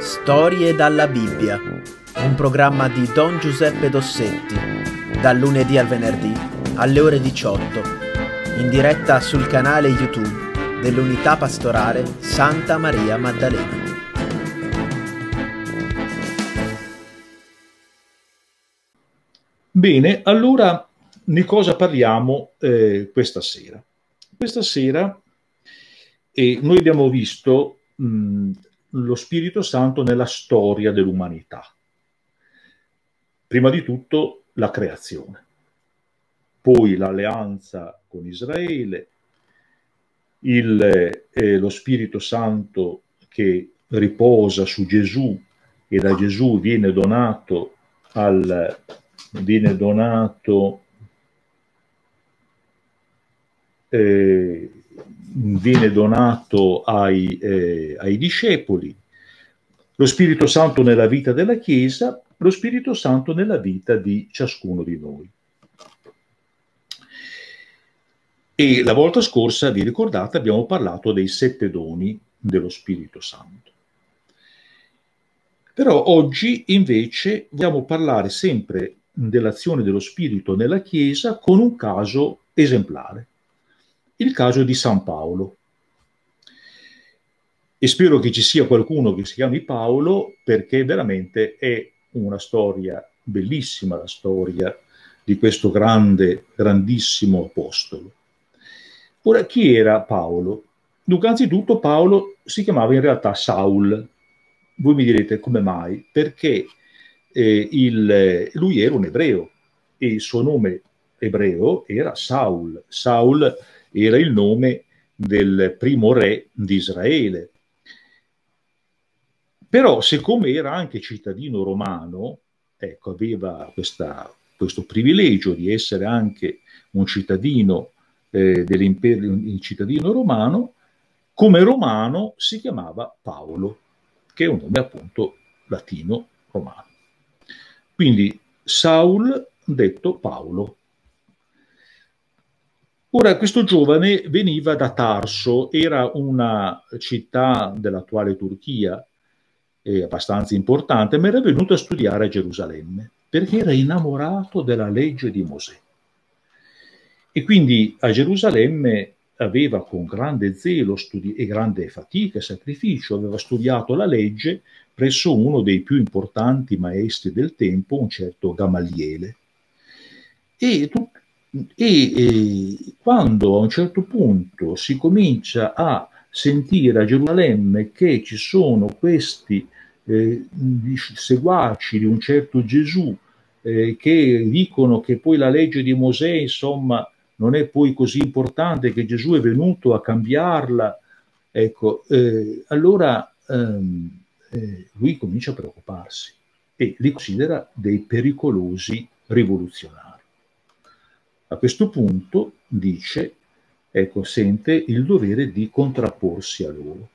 Storie dalla Bibbia, un programma di Don Giuseppe Dossetti, dal lunedì al venerdì alle ore 18, in diretta sul canale YouTube dell'Unità Pastorale Santa Maria Maddalena. Bene, allora di cosa parliamo eh, questa sera? Questa sera eh, noi abbiamo visto mh, lo Spirito Santo nella storia dell'umanità. Prima di tutto la creazione, poi l'alleanza con Israele, il, eh, lo Spirito Santo che riposa su Gesù e da Gesù viene donato, al, viene donato eh, viene donato ai, eh, ai discepoli, lo Spirito Santo nella vita della Chiesa, lo Spirito Santo nella vita di ciascuno di noi. E la volta scorsa, vi ricordate, abbiamo parlato dei sette doni dello Spirito Santo. Però oggi invece vogliamo parlare sempre dell'azione dello Spirito nella Chiesa con un caso esemplare il caso di San Paolo. E spero che ci sia qualcuno che si chiami Paolo perché veramente è una storia bellissima, la storia di questo grande, grandissimo apostolo. Ora, chi era Paolo? Dunque, anzitutto Paolo si chiamava in realtà Saul. Voi mi direte come mai? Perché eh, il, lui era un ebreo e il suo nome ebreo era Saul. Saul era il nome del primo re di Israele. Però, siccome era anche cittadino romano, ecco, aveva questa, questo privilegio di essere anche un cittadino eh, dell'imperio, un cittadino romano, come romano si chiamava Paolo, che è un nome appunto latino romano. Quindi Saul detto Paolo. Ora, questo giovane veniva da Tarso, era una città dell'attuale Turchia, eh, abbastanza importante, ma era venuto a studiare a Gerusalemme, perché era innamorato della legge di Mosè. E quindi a Gerusalemme aveva con grande zelo e grande fatica e sacrificio, aveva studiato la legge presso uno dei più importanti maestri del tempo, un certo Gamaliele. E tut- e, e quando a un certo punto si comincia a sentire a Gerusalemme che ci sono questi eh, seguaci di un certo Gesù eh, che dicono che poi la legge di Mosè insomma non è poi così importante che Gesù è venuto a cambiarla ecco eh, allora ehm, eh, lui comincia a preoccuparsi e li considera dei pericolosi rivoluzionari a questo punto dice, ecco, sente il dovere di contrapporsi a loro.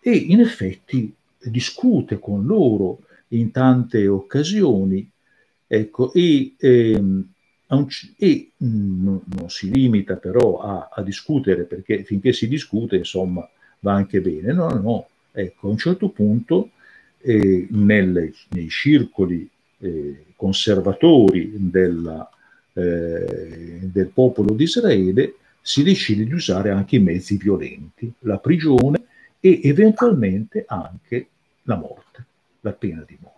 E in effetti discute con loro in tante occasioni, ecco, e, ehm, e mm, non, si limita però a, a, discutere, perché finché si discute, insomma, va anche bene. No, no, no. Ecco, a un certo punto eh, nel, nei circoli eh, conservatori della eh, del popolo di Israele si decide di usare anche i mezzi violenti, la prigione e eventualmente anche la morte, la pena di morte.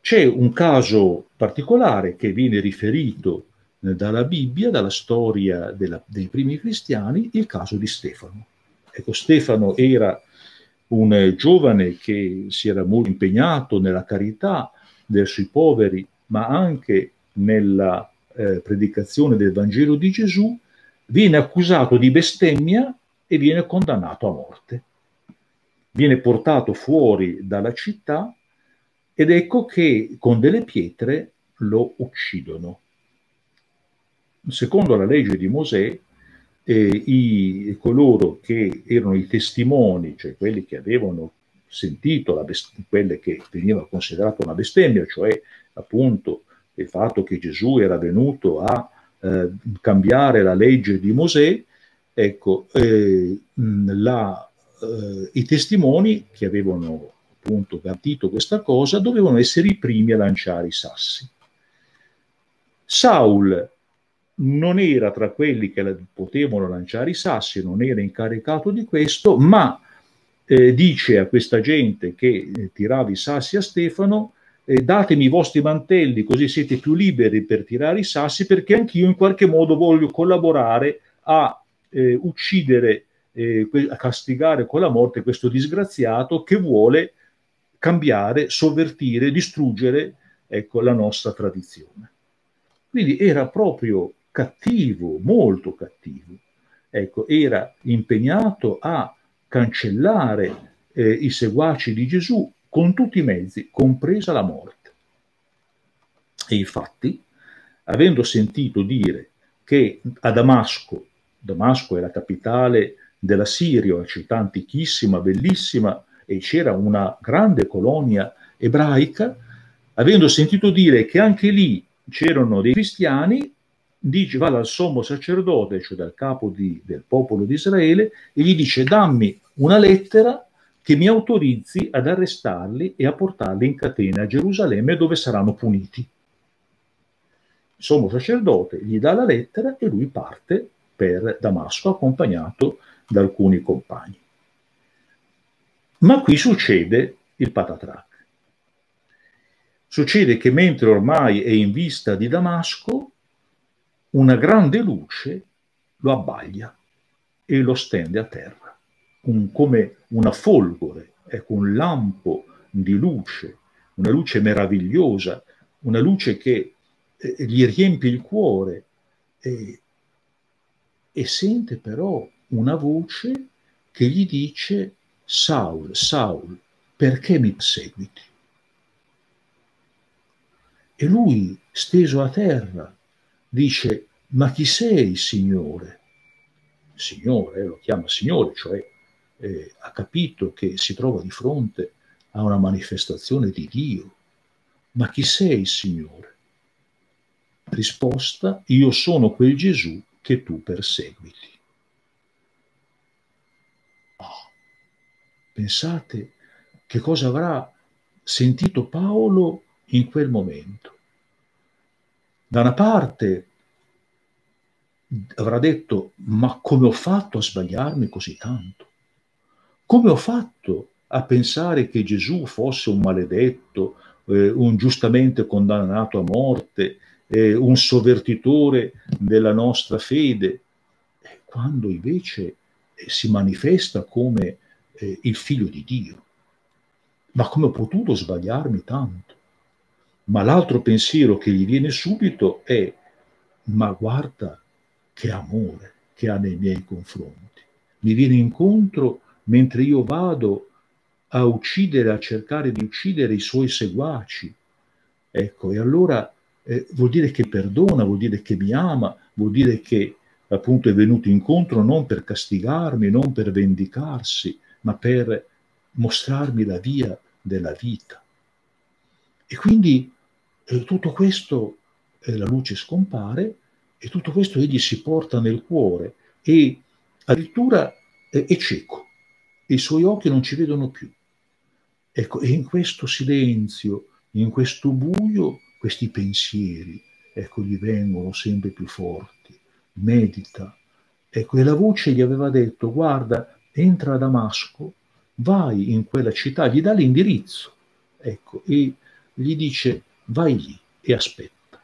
C'è un caso particolare che viene riferito eh, dalla Bibbia, dalla storia della, dei primi cristiani, il caso di Stefano. Ecco, Stefano era un giovane che si era molto impegnato nella carità verso i poveri ma anche nella eh, predicazione del Vangelo di Gesù, viene accusato di bestemmia e viene condannato a morte. Viene portato fuori dalla città ed ecco che con delle pietre lo uccidono. Secondo la legge di Mosè, eh, i, coloro che erano i testimoni, cioè quelli che avevano sentito quelle che veniva considerata una bestemmia, cioè appunto il fatto che Gesù era venuto a eh, cambiare la legge di Mosè, ecco, eh, la, eh, i testimoni che avevano appunto garantito questa cosa dovevano essere i primi a lanciare i sassi. Saul non era tra quelli che potevano lanciare i sassi, non era incaricato di questo, ma eh, dice a questa gente che eh, tirava i sassi a Stefano, eh, datemi i vostri mantelli così siete più liberi per tirare i sassi perché anch'io in qualche modo voglio collaborare a eh, uccidere, eh, a castigare con la morte questo disgraziato che vuole cambiare, sovvertire, distruggere ecco, la nostra tradizione. Quindi era proprio cattivo, molto cattivo. Ecco, era impegnato a cancellare eh, i seguaci di Gesù con tutti i mezzi, compresa la morte. E infatti, avendo sentito dire che a Damasco, Damasco è la capitale della Siria, una città antichissima, bellissima, e c'era una grande colonia ebraica, avendo sentito dire che anche lì c'erano dei cristiani, dice, va dal sommo sacerdote, cioè dal capo di, del popolo di Israele, e gli dice dammi una lettera che mi autorizzi ad arrestarli e a portarli in catena a Gerusalemme dove saranno puniti. Il sommo sacerdote gli dà la lettera e lui parte per Damasco accompagnato da alcuni compagni. Ma qui succede il patatrac. Succede che mentre ormai è in vista di Damasco, una grande luce lo abbaglia e lo stende a terra, un, come una folgore, ecco, un lampo di luce, una luce meravigliosa, una luce che eh, gli riempie il cuore eh, e sente però una voce che gli dice Saul, Saul, perché mi perseguiti? E lui, steso a terra, dice, ma chi sei, Signore? Signore, lo chiama Signore, cioè eh, ha capito che si trova di fronte a una manifestazione di Dio. Ma chi sei, Signore? Risposta, io sono quel Gesù che tu perseguiti. Oh, pensate che cosa avrà sentito Paolo in quel momento. Da una parte avrà detto, ma come ho fatto a sbagliarmi così tanto? Come ho fatto a pensare che Gesù fosse un maledetto, eh, un giustamente condannato a morte, eh, un sovvertitore della nostra fede, quando invece eh, si manifesta come eh, il figlio di Dio? Ma come ho potuto sbagliarmi tanto? Ma l'altro pensiero che gli viene subito è, ma guarda che amore che ha nei miei confronti. Mi viene incontro mentre io vado a uccidere, a cercare di uccidere i suoi seguaci. Ecco, e allora eh, vuol dire che perdona, vuol dire che mi ama, vuol dire che appunto è venuto incontro non per castigarmi, non per vendicarsi, ma per mostrarmi la via della vita. E quindi eh, tutto questo, eh, la luce scompare e tutto questo egli si porta nel cuore e addirittura è, è cieco e i suoi occhi non ci vedono più. Ecco, e in questo silenzio, in questo buio, questi pensieri, ecco, gli vengono sempre più forti. Medita. Ecco, e la voce gli aveva detto, guarda, entra a Damasco, vai in quella città, gli dà l'indirizzo, ecco, e gli dice, vai lì e aspetta.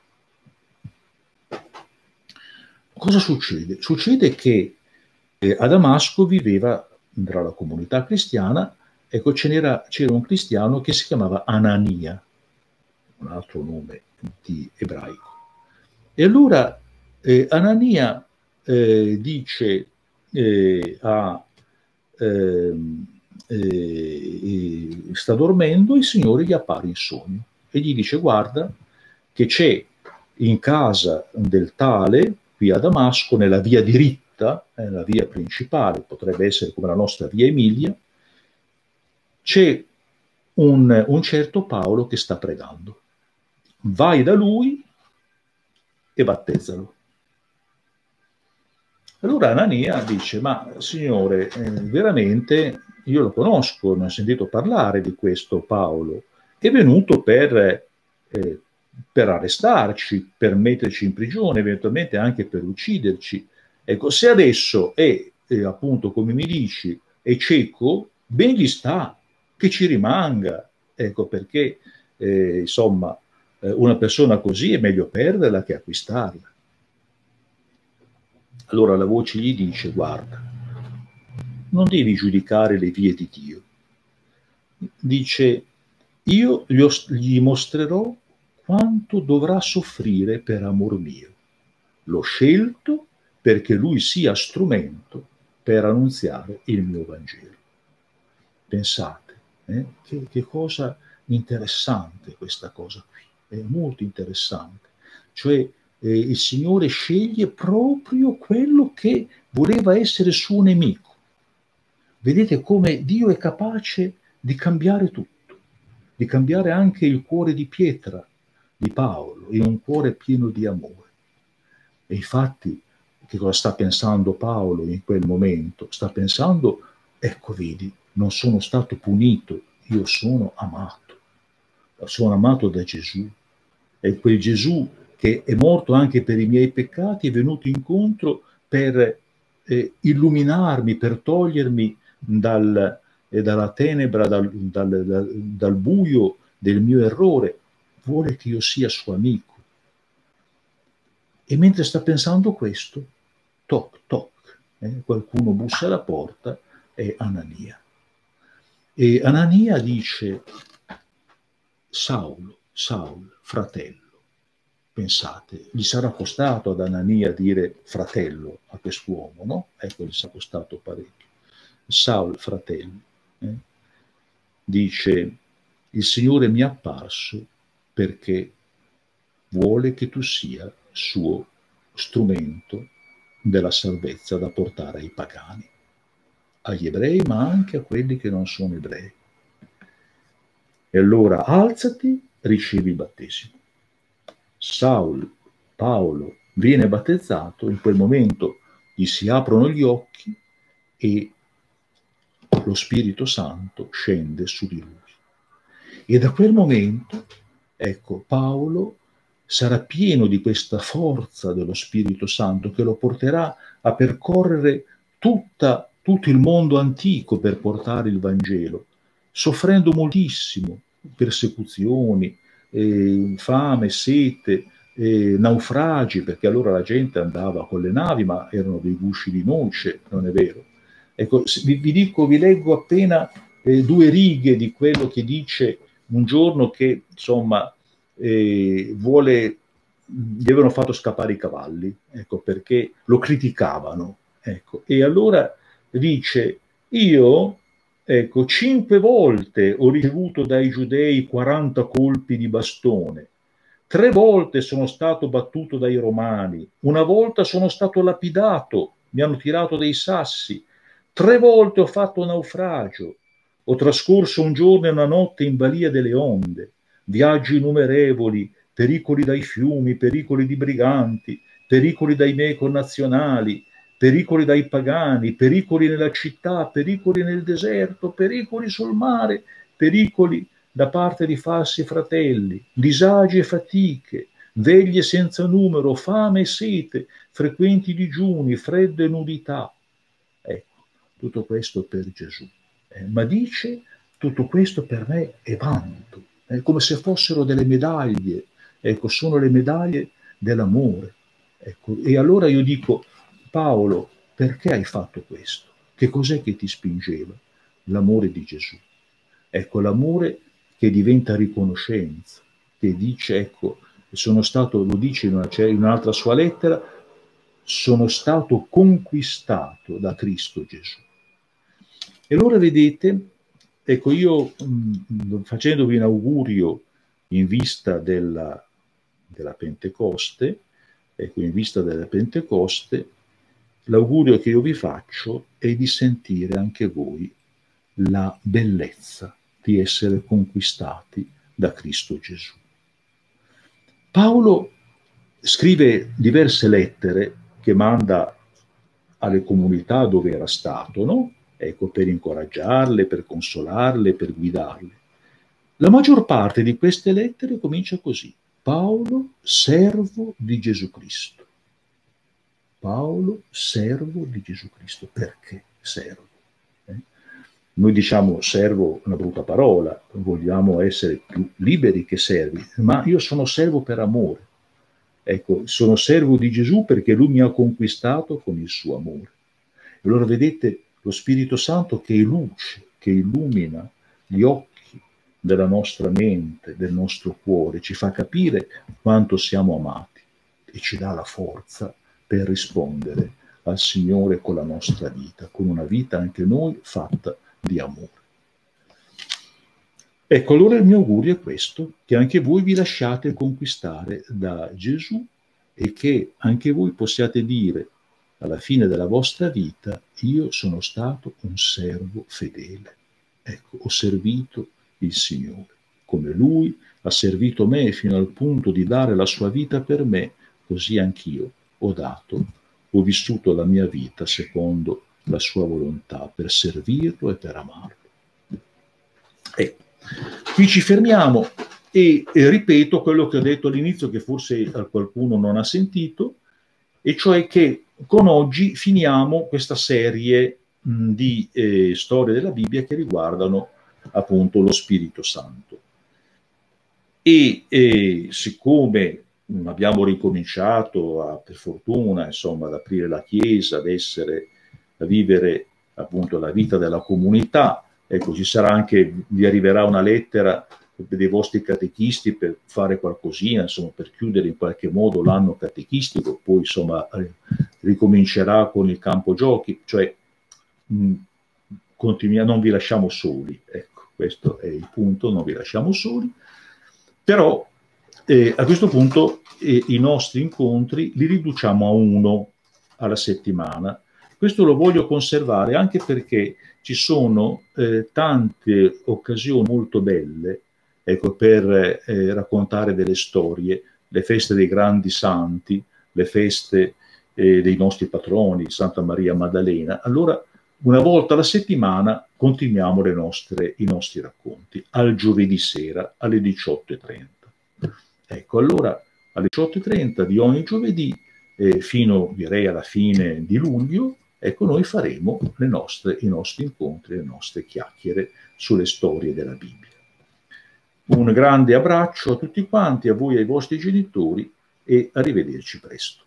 Cosa succede? Succede che eh, a Damasco viveva tra la comunità cristiana, ecco, c'era, c'era un cristiano che si chiamava Anania, un altro nome di ebraico. E allora eh, Anania eh, dice eh, a, ehm, eh, sta dormendo, il Signore gli appare in sogno e gli dice guarda che c'è in casa del tale, qui a Damasco, nella via diritta, eh, la via principale, potrebbe essere come la nostra via Emilia, c'è un, un certo Paolo che sta pregando. Vai da lui e battezzalo. Allora Anania dice, ma signore, eh, veramente io lo conosco, ne ho sentito parlare di questo Paolo, è venuto per, eh, per arrestarci, per metterci in prigione, eventualmente anche per ucciderci. Ecco, se adesso è, eh, appunto, come mi dici, è cieco, ben gli sta, che ci rimanga, ecco perché, eh, insomma, eh, una persona così è meglio perderla che acquistarla. Allora la voce gli dice, guarda, non devi giudicare le vie di Dio. Dice, io gli mostrerò quanto dovrà soffrire per amor mio. L'ho scelto perché lui sia strumento per annunziare il mio Vangelo. Pensate, eh, che, che cosa interessante questa cosa qui, è molto interessante. Cioè eh, il Signore sceglie proprio quello che voleva essere suo nemico Vedete come Dio è capace di cambiare tutto, di cambiare anche il cuore di pietra di Paolo in un cuore pieno di amore. E infatti, che cosa sta pensando Paolo in quel momento? Sta pensando, ecco vedi, non sono stato punito, io sono amato, sono amato da Gesù. E quel Gesù che è morto anche per i miei peccati è venuto incontro per eh, illuminarmi, per togliermi dal, e dalla tenebra, dal, dal, dal, dal buio del mio errore, vuole che io sia suo amico. E mentre sta pensando questo, toc, toc, eh, qualcuno bussa alla porta, è Anania. E Anania dice, Saulo, Saul, fratello. Pensate, gli sarà costato ad Anania dire fratello a quest'uomo, no? Ecco, gli sarà costato parecchio. Saul, fratello, eh, dice, il Signore mi è apparso perché vuole che tu sia suo strumento della salvezza da portare ai pagani, agli ebrei, ma anche a quelli che non sono ebrei. E allora alzati, ricevi il battesimo. Saul, Paolo, viene battezzato, in quel momento gli si aprono gli occhi e lo Spirito Santo scende su di lui. E da quel momento, ecco, Paolo sarà pieno di questa forza dello Spirito Santo che lo porterà a percorrere tutta, tutto il mondo antico per portare il Vangelo, soffrendo moltissimo, persecuzioni, eh, fame, sete, eh, naufragi, perché allora la gente andava con le navi, ma erano dei gusci di noce, non è vero? Ecco, vi, vi dico, vi leggo appena eh, due righe di quello che dice un giorno che, insomma, eh, vuole, gli avevano fatto scappare i cavalli, ecco, perché lo criticavano. Ecco. E allora dice, io, ecco, cinque volte ho ricevuto dai giudei 40 colpi di bastone, tre volte sono stato battuto dai romani, una volta sono stato lapidato, mi hanno tirato dei sassi, Tre volte ho fatto naufragio, ho trascorso un giorno e una notte in balia delle onde, viaggi innumerevoli, pericoli dai fiumi, pericoli di briganti, pericoli dai miei connazionali, pericoli dai pagani, pericoli nella città, pericoli nel deserto, pericoli sul mare, pericoli da parte di falsi fratelli, disagi e fatiche, veglie senza numero, fame e sete, frequenti digiuni, freddo e nudità tutto questo per Gesù. Eh, ma dice tutto questo per me è vanto, è come se fossero delle medaglie, ecco, sono le medaglie dell'amore. Ecco, e allora io dico, Paolo, perché hai fatto questo? Che cos'è che ti spingeva? L'amore di Gesù. Ecco, l'amore che diventa riconoscenza, che dice, ecco, sono stato, lo dice in, una, in un'altra sua lettera, sono stato conquistato da Cristo Gesù. E allora vedete, ecco io mh, mm, facendovi un augurio in vista della, della Pentecoste, ecco in vista della Pentecoste, l'augurio che io vi faccio è di sentire anche voi la bellezza di essere conquistati da Cristo Gesù. Paolo scrive diverse lettere che manda alle comunità dove era stato, no? Ecco, per incoraggiarle, per consolarle, per guidarle. La maggior parte di queste lettere comincia così. Paolo, servo di Gesù Cristo. Paolo, servo di Gesù Cristo. Perché servo? Eh? Noi diciamo servo una brutta parola, vogliamo essere più liberi che servi, ma io sono servo per amore. Ecco, sono servo di Gesù perché lui mi ha conquistato con il suo amore. Allora vedete lo Spirito Santo che è luce, che illumina gli occhi della nostra mente, del nostro cuore, ci fa capire quanto siamo amati e ci dà la forza per rispondere al Signore con la nostra vita, con una vita anche noi fatta di amore. Ecco, allora il mio augurio è questo, che anche voi vi lasciate conquistare da Gesù e che anche voi possiate dire alla fine della vostra vita, io sono stato un servo fedele. Ecco, ho servito il Signore, come Lui ha servito me fino al punto di dare la sua vita per me, così anch'io ho dato, ho vissuto la mia vita secondo la sua volontà, per servirlo e per amarlo. Ecco, qui ci fermiamo e, e ripeto quello che ho detto all'inizio, che forse qualcuno non ha sentito, e cioè che con oggi finiamo questa serie mh, di eh, storie della Bibbia che riguardano appunto lo Spirito Santo. E eh, siccome abbiamo ricominciato a, per fortuna insomma, ad aprire la Chiesa, ad essere, a vivere appunto la vita della comunità, ecco, ci sarà anche, vi arriverà una lettera dei vostri catechisti per fare qualcosina, insomma, per chiudere in qualche modo l'anno catechistico, poi insomma ricomincerà con il campo giochi, cioè mh, non vi lasciamo soli, ecco, questo è il punto, non vi lasciamo soli, però eh, a questo punto eh, i nostri incontri li riduciamo a uno alla settimana. Questo lo voglio conservare anche perché ci sono eh, tante occasioni molto belle ecco, per eh, raccontare delle storie, le feste dei grandi santi, le feste eh, dei nostri patroni, Santa Maria Maddalena. Allora, una volta alla settimana continuiamo nostre, i nostri racconti, al giovedì sera alle 18.30. Ecco, allora alle 18.30 di ogni giovedì, eh, fino direi alla fine di luglio, ecco, noi faremo nostre, i nostri incontri, le nostre chiacchiere sulle storie della Bibbia. Un grande abbraccio a tutti quanti, a voi e ai vostri genitori e arrivederci presto.